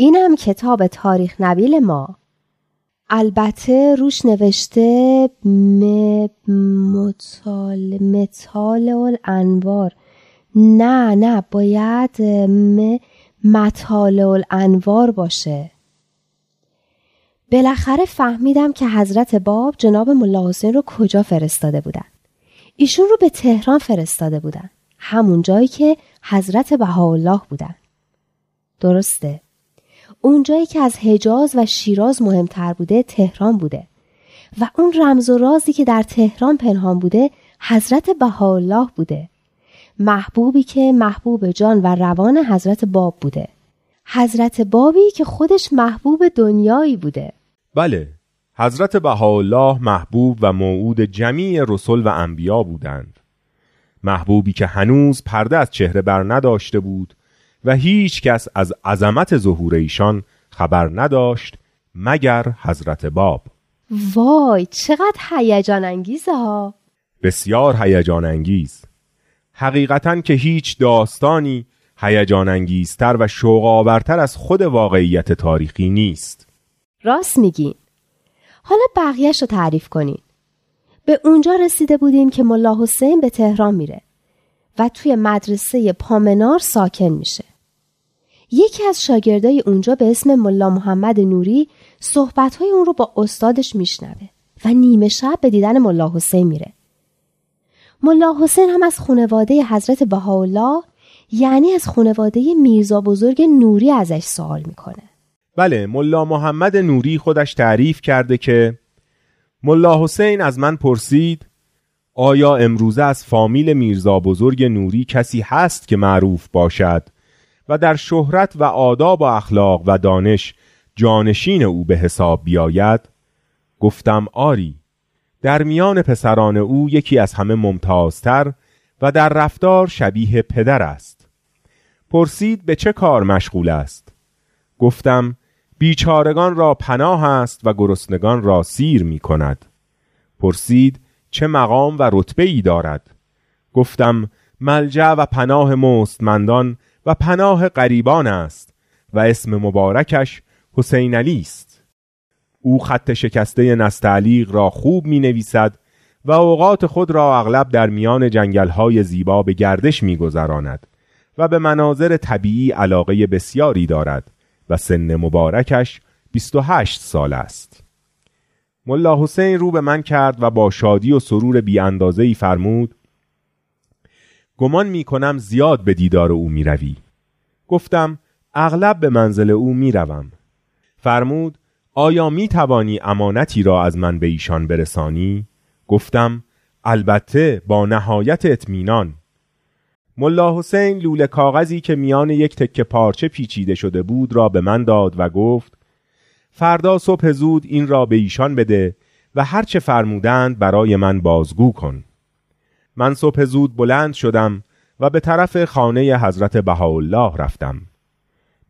اینم کتاب تاریخ نبیل ما. البته روش نوشته م... مطال... مطال الانوار. نه نه باید م... مطال الانوار باشه. بالاخره فهمیدم که حضرت باب جناب ملا رو کجا فرستاده بودن. ایشون رو به تهران فرستاده بودن. همون جایی که حضرت بهاءالله بودن. درسته؟ اونجایی که از حجاز و شیراز مهمتر بوده تهران بوده. و اون رمز و رازی که در تهران پنهان بوده حضرت بهاءالله بوده. محبوبی که محبوب جان و روان حضرت باب بوده. حضرت بابی که خودش محبوب دنیایی بوده. بله حضرت بهاءالله محبوب و موعود جمیع رسول و انبیا بودند. محبوبی که هنوز پرده از چهره بر نداشته بود و هیچ کس از عظمت ظهور ایشان خبر نداشت مگر حضرت باب. وای چقدر هیجان انگیزه ها بسیار هیجان انگیز حقیقتا که هیچ داستانی هیجان انگیزتر و شوق آورتر از خود واقعیت تاریخی نیست. راست میگین. حالا بقیهش رو تعریف کنین. به اونجا رسیده بودیم که ملا حسین به تهران میره و توی مدرسه پامنار ساکن میشه. یکی از شاگردای اونجا به اسم ملا محمد نوری صحبتهای اون رو با استادش میشنوه و نیمه شب به دیدن ملا حسین میره. ملا حسین هم از خانواده حضرت بهاءالله یعنی از خانواده میرزا بزرگ نوری ازش سوال می‌کنه. بله ملا محمد نوری خودش تعریف کرده که ملا حسین از من پرسید آیا امروزه از فامیل میرزا بزرگ نوری کسی هست که معروف باشد و در شهرت و آداب و اخلاق و دانش جانشین او به حساب بیاید؟ گفتم آری. در میان پسران او یکی از همه ممتازتر و در رفتار شبیه پدر است. پرسید به چه کار مشغول است؟ گفتم بیچارگان را پناه است و گرسنگان را سیر می کند. پرسید چه مقام و رتبه ای دارد؟ گفتم ملجع و پناه مستمندان و پناه غریبان است و اسم مبارکش حسین علی است. او خط شکسته نستعلیق را خوب می نویسد و اوقات خود را اغلب در میان جنگل های زیبا به گردش می گذراند و به مناظر طبیعی علاقه بسیاری دارد و سن مبارکش 28 سال است. ملا حسین رو به من کرد و با شادی و سرور بی فرمود گمان می کنم زیاد به دیدار او می روی. گفتم اغلب به منزل او می روم. فرمود آیا می توانی امانتی را از من به ایشان برسانی؟ گفتم البته با نهایت اطمینان. ملا حسین لوله کاغذی که میان یک تکه پارچه پیچیده شده بود را به من داد و گفت فردا صبح زود این را به ایشان بده و هرچه فرمودند برای من بازگو کن من صبح زود بلند شدم و به طرف خانه حضرت بهاءالله رفتم.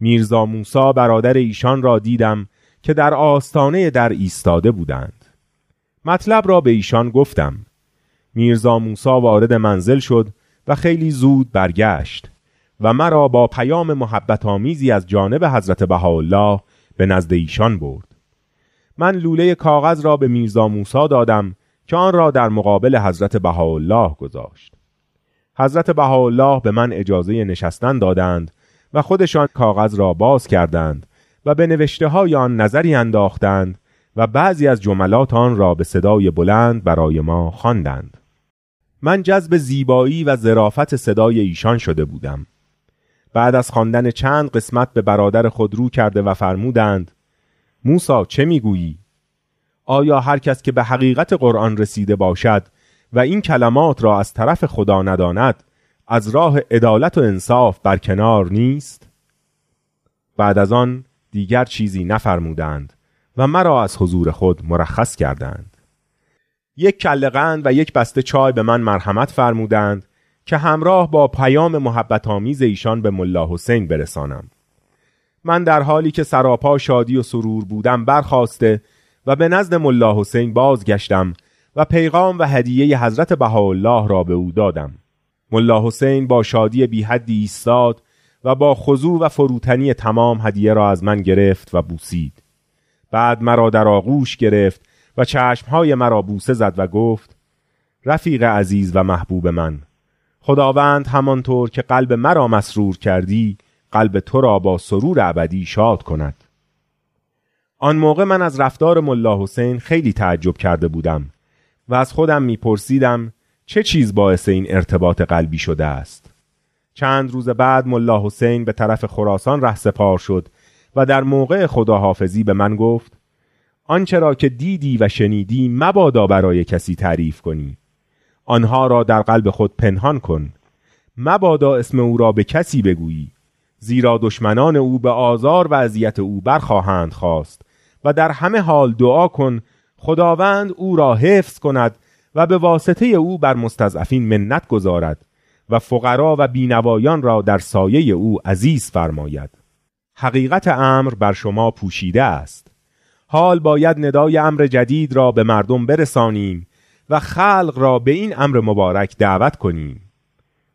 میرزا موسا برادر ایشان را دیدم که در آستانه در ایستاده بودند. مطلب را به ایشان گفتم. میرزا موسا وارد منزل شد و خیلی زود برگشت و مرا با پیام محبت آمیزی از جانب حضرت بهاءالله به نزد ایشان برد. من لوله کاغذ را به میرزا موسا دادم که آن را در مقابل حضرت بهاءالله گذاشت حضرت بهاءالله به من اجازه نشستن دادند و خودشان کاغذ را باز کردند و به نوشته های آن نظری انداختند و بعضی از جملات آن را به صدای بلند برای ما خواندند. من جذب زیبایی و ظرافت صدای ایشان شده بودم. بعد از خواندن چند قسمت به برادر خود رو کرده و فرمودند موسا چه می‌گویی؟ آیا هر کس که به حقیقت قرآن رسیده باشد و این کلمات را از طرف خدا نداند از راه عدالت و انصاف برکنار نیست؟ بعد از آن دیگر چیزی نفرمودند و مرا از حضور خود مرخص کردند. یک کلقند و یک بسته چای به من مرحمت فرمودند که همراه با پیام محبت آمیز ایشان به ملا حسین برسانم. من در حالی که سراپا شادی و سرور بودم برخواسته و به نزد ملا حسین بازگشتم و پیغام و هدیه حضرت بهاءالله را به او دادم. ملا حسین با شادی بی حدی ایستاد و با خضوع و فروتنی تمام هدیه را از من گرفت و بوسید. بعد مرا در آغوش گرفت و چشمهای مرا بوسه زد و گفت رفیق عزیز و محبوب من خداوند همانطور که قلب مرا مسرور کردی قلب تو را با سرور ابدی شاد کند آن موقع من از رفتار ملا حسین خیلی تعجب کرده بودم و از خودم میپرسیدم چه چیز باعث این ارتباط قلبی شده است. چند روز بعد ملا حسین به طرف خراسان ره سپار شد و در موقع خداحافظی به من گفت آنچه را که دیدی و شنیدی مبادا برای کسی تعریف کنی. آنها را در قلب خود پنهان کن. مبادا اسم او را به کسی بگویی زیرا دشمنان او به آزار و اذیت او برخواهند خواست و در همه حال دعا کن خداوند او را حفظ کند و به واسطه او بر مستضعفین منت گذارد و فقرا و بینوایان را در سایه او عزیز فرماید. حقیقت امر بر شما پوشیده است. حال باید ندای امر جدید را به مردم برسانیم و خلق را به این امر مبارک دعوت کنیم.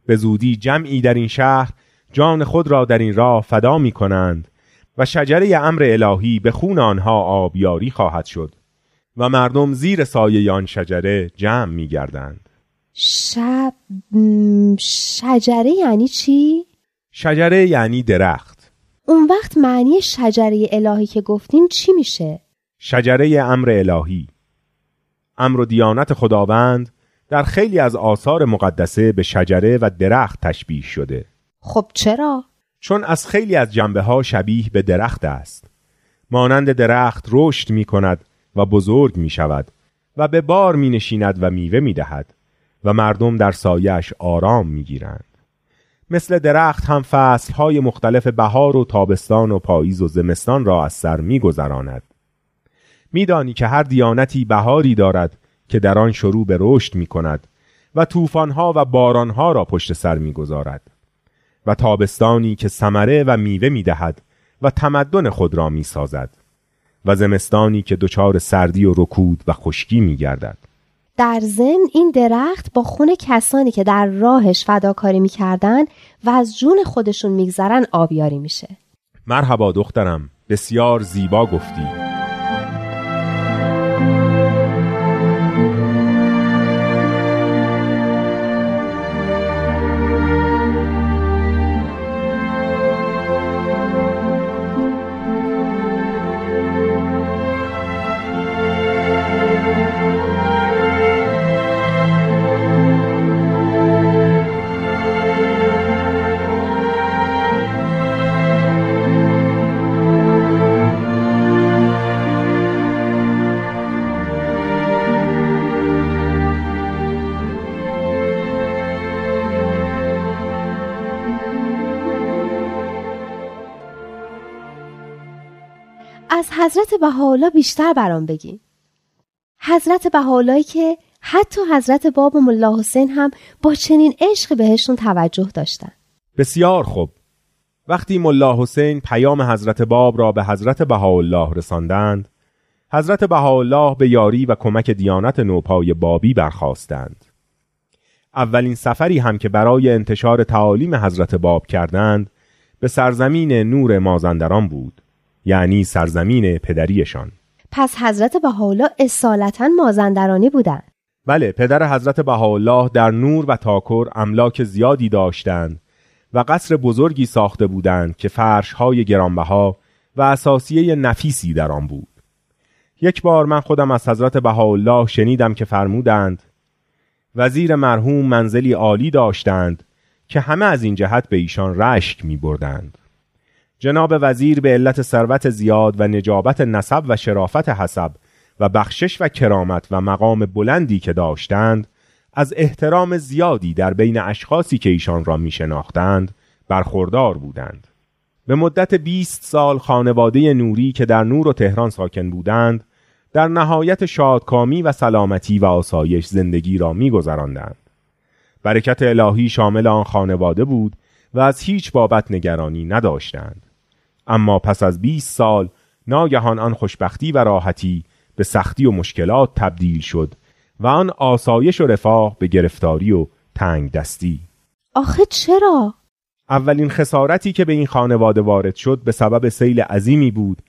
به زودی جمعی در این شهر جان خود را در این راه فدا می کنند و شجره امر الهی به خون آنها آبیاری خواهد شد و مردم زیر سایه آن شجره جمع می گردند شب شجره یعنی چی؟ شجره یعنی درخت اون وقت معنی شجره الهی که گفتیم چی میشه؟ شجره امر الهی امر و دیانت خداوند در خیلی از آثار مقدسه به شجره و درخت تشبیه شده خب چرا؟ چون از خیلی از جنبه ها شبیه به درخت است مانند درخت رشد می کند و بزرگ می شود و به بار می نشیند و میوه می دهد و مردم در سایش آرام می گیرند. مثل درخت هم فصل های مختلف بهار و تابستان و پاییز و زمستان را از سر می گذراند. میدانی که هر دیانتی بهاری دارد که در آن شروع به رشد می کند و طوفانها و بارانها را پشت سر می‌گذارد و تابستانی که ثمره و میوه می دهد و تمدن خود را می سازد و زمستانی که دچار سردی و رکود و خشکی می گردد. در ضمن این درخت با خون کسانی که در راهش فداکاری می‌کردن و از جون خودشون میگذرن آبیاری میشه مرحبا دخترم بسیار زیبا گفتی از حضرت بهاءالله بیشتر برام بگین حضرت بهاءالله که حتی حضرت باب ملا حسین هم با چنین عشق بهشون توجه داشتن. بسیار خوب. وقتی ملا حسین پیام حضرت باب را به حضرت بهاءالله رساندند حضرت بهاءالله به یاری و کمک دیانت نوپای بابی برخواستند اولین سفری هم که برای انتشار تعالیم حضرت باب کردند به سرزمین نور مازندران بود. یعنی سرزمین پدریشان. پس حضرت بهاءالله اصالتا مازندرانی بودند. بله پدر حضرت بهاءالله در نور و تاکر املاک زیادی داشتند و قصر بزرگی ساخته بودند که فرشهای گرانبها و اساسیه نفیسی در آن بود. یک بار من خودم از حضرت بهاءالله شنیدم که فرمودند وزیر مرحوم منزلی عالی داشتند که همه از این جهت به ایشان رشک می بردند. جناب وزیر به علت ثروت زیاد و نجابت نسب و شرافت حسب و بخشش و کرامت و مقام بلندی که داشتند از احترام زیادی در بین اشخاصی که ایشان را می شناختند برخوردار بودند. به مدت 20 سال خانواده نوری که در نور و تهران ساکن بودند در نهایت شادکامی و سلامتی و آسایش زندگی را میگذراندند. برکت الهی شامل آن خانواده بود و از هیچ بابت نگرانی نداشتند. اما پس از 20 سال ناگهان آن خوشبختی و راحتی به سختی و مشکلات تبدیل شد و آن آسایش و رفاه به گرفتاری و تنگ دستی. آخه چرا؟ اولین خسارتی که به این خانواده وارد شد به سبب سیل عظیمی بود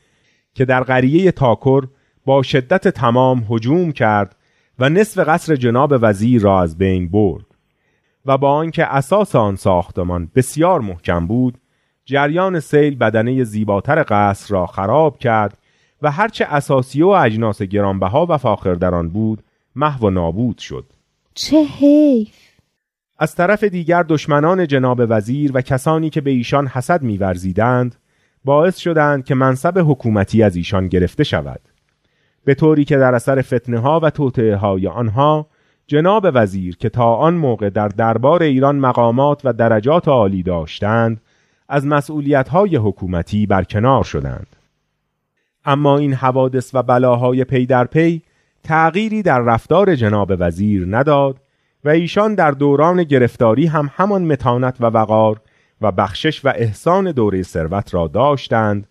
که در قریه تاکر با شدت تمام هجوم کرد و نصف قصر جناب وزیر را از بین برد و با آنکه اساس آن ساختمان بسیار محکم بود جریان سیل بدنه زیباتر قصر را خراب کرد و هرچه اساسی و اجناس گرانبها و فاخر در آن بود محو و نابود شد. چه حیف! از طرف دیگر دشمنان جناب وزیر و کسانی که به ایشان حسد میورزیدند باعث شدند که منصب حکومتی از ایشان گرفته شود. به طوری که در اثر فتنه ها و توطعه های آنها جناب وزیر که تا آن موقع در دربار ایران مقامات و درجات عالی داشتند از مسئولیت های حکومتی برکنار شدند اما این حوادث و بلاهای پی در پی تغییری در رفتار جناب وزیر نداد و ایشان در دوران گرفتاری هم همان متانت و وقار و بخشش و احسان دوره ثروت را داشتند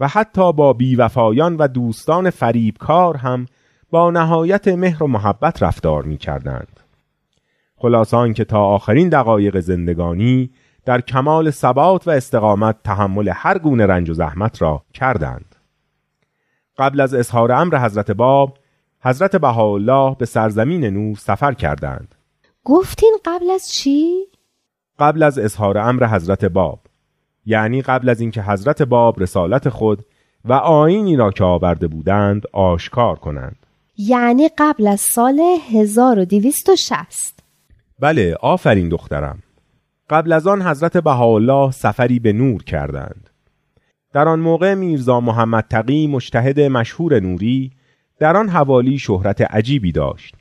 و حتی با بیوفایان و دوستان فریبکار هم با نهایت مهر و محبت رفتار می کردند. خلاصان که تا آخرین دقایق زندگانی در کمال ثبات و استقامت تحمل هر گونه رنج و زحمت را کردند. قبل از اظهار امر حضرت باب حضرت بهاءالله به سرزمین نور سفر کردند. گفتین قبل از چی؟ قبل از اظهار امر حضرت باب یعنی قبل از اینکه حضرت باب رسالت خود و آینی را که آورده بودند آشکار کنند یعنی قبل از سال 1260 بله آفرین دخترم قبل از آن حضرت بهاءالله سفری به نور کردند در آن موقع میرزا محمد تقی مجتهد مشهور نوری در آن حوالی شهرت عجیبی داشت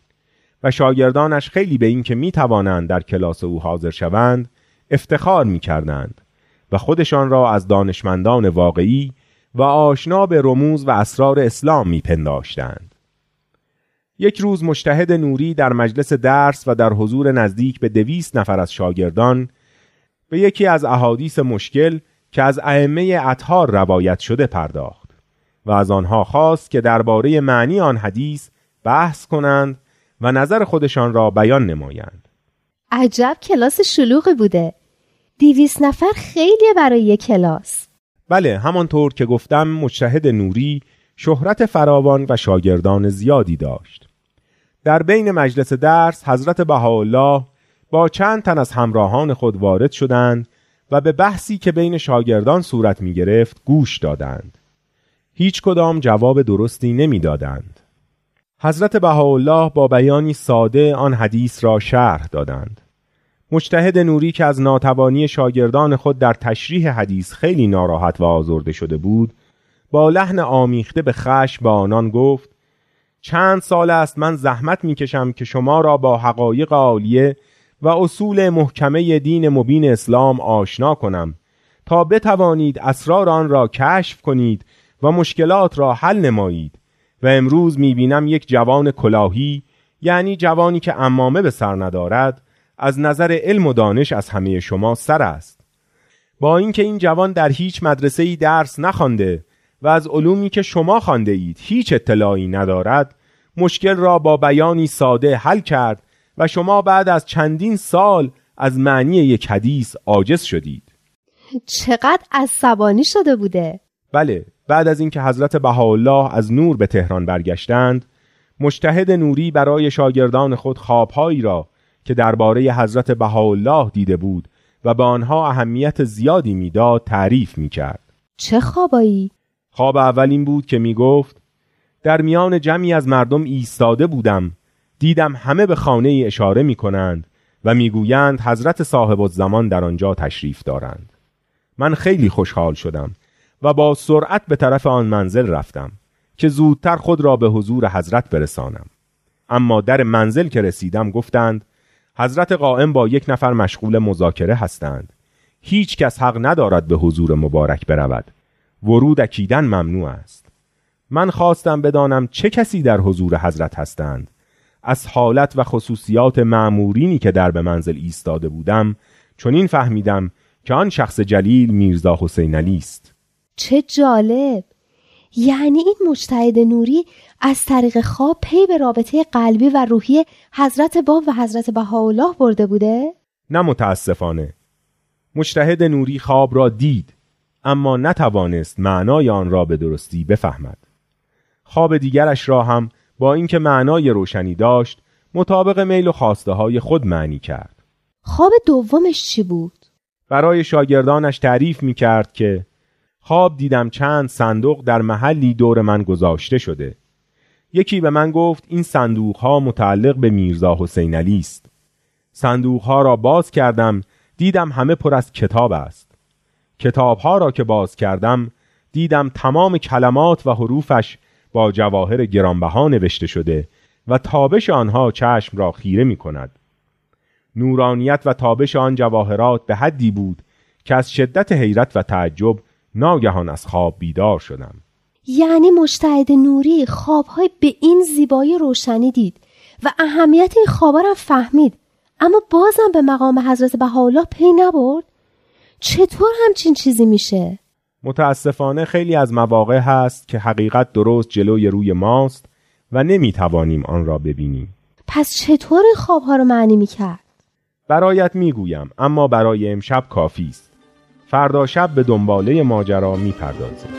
و شاگردانش خیلی به اینکه می توانند در کلاس او حاضر شوند افتخار می کردند و خودشان را از دانشمندان واقعی و آشنا به رموز و اسرار اسلام می پنداشتند. یک روز مشتهد نوری در مجلس درس و در حضور نزدیک به دویست نفر از شاگردان به یکی از احادیث مشکل که از ائمه اطهار روایت شده پرداخت و از آنها خواست که درباره معنی آن حدیث بحث کنند و نظر خودشان را بیان نمایند. عجب کلاس شلوغی بوده. دیویس نفر خیلی برای یک کلاس. بله همانطور که گفتم مجتهد نوری شهرت فراوان و شاگردان زیادی داشت. در بین مجلس درس حضرت بهاءالله با چند تن از همراهان خود وارد شدند و به بحثی که بین شاگردان صورت می گرفت گوش دادند. هیچ کدام جواب درستی نمی دادند. حضرت بهاءالله با بیانی ساده آن حدیث را شرح دادند. مجتهد نوری که از ناتوانی شاگردان خود در تشریح حدیث خیلی ناراحت و آزرده شده بود با لحن آمیخته به خشم با آنان گفت چند سال است من زحمت می‌کشم که شما را با حقایق عالیه و اصول محکمه دین مبین اسلام آشنا کنم. تا بتوانید اسرار آن را کشف کنید و مشکلات را حل نمایید. و امروز می‌بینم یک جوان کلاهی یعنی جوانی که امامه به سر ندارد از نظر علم و دانش از همه شما سر است. با اینکه این جوان در هیچ مدرسه ای درس نخوانده و از علومی که شما خوانده اید هیچ اطلاعی ندارد مشکل را با بیانی ساده حل کرد و شما بعد از چندین سال از معنی یک حدیث عاجز شدید. چقدر عصبانی شده بوده. بله بعد از اینکه حضرت بهاءالله از نور به تهران برگشتند مجتهد نوری برای شاگردان خود خوابهایی را که درباره حضرت بهاءالله دیده بود و به آنها اهمیت زیادی می‌داد تعریف می‌کرد. چه خوابایی؟ خواب اول این بود که می گفت در میان جمعی از مردم ایستاده بودم. دیدم همه به خانه ای اشاره می کنند و می‌گویند حضرت صاحب زمان در آنجا تشریف دارند. من خیلی خوشحال شدم و با سرعت به طرف آن منزل رفتم که زودتر خود را به حضور حضرت برسانم. اما در منزل که رسیدم گفتند حضرت قائم با یک نفر مشغول مذاکره هستند. هیچ کس حق ندارد به حضور مبارک برود. ورود اکیدن ممنوع است. من خواستم بدانم چه کسی در حضور حضرت هستند. از حالت و خصوصیات معمورینی که در به منزل ایستاده بودم چنین فهمیدم که آن شخص جلیل میرزا حسین علی است. چه جالب! یعنی این مجتهد نوری از طریق خواب پی به رابطه قلبی و روحی حضرت باب و حضرت بهاءالله برده بوده؟ نه متاسفانه. مجتهد نوری خواب را دید. اما نتوانست معنای آن را به درستی بفهمد. خواب دیگرش را هم با اینکه معنای روشنی داشت مطابق میل و خواسته های خود معنی کرد. خواب دومش چی بود؟ برای شاگردانش تعریف می کرد که خواب دیدم چند صندوق در محلی دور من گذاشته شده. یکی به من گفت این صندوق ها متعلق به میرزا حسین علی است. صندوق ها را باز کردم دیدم همه پر از کتاب است. کتاب ها را که باز کردم دیدم تمام کلمات و حروفش با جواهر گرانبها نوشته شده و تابش آنها چشم را خیره می کند نورانیت و تابش آن جواهرات به حدی بود که از شدت حیرت و تعجب ناگهان از خواب بیدار شدم. یعنی مشتهد نوری خوابهای به این زیبایی روشنی دید و اهمیت این خوابا را فهمید. اما بازم به مقام حضرت بهاءالله پی نبرد؟ چطور همچین چیزی میشه؟ متاسفانه خیلی از مواقع هست که حقیقت درست جلوی روی ماست و نمی‌توانیم آن را ببینیم. پس چطور این خوابها رو معنی می‌کرد؟ برایت می‌گویم اما برای امشب کافی است. فردا شب به دنباله ماجرا می‌پردازیم.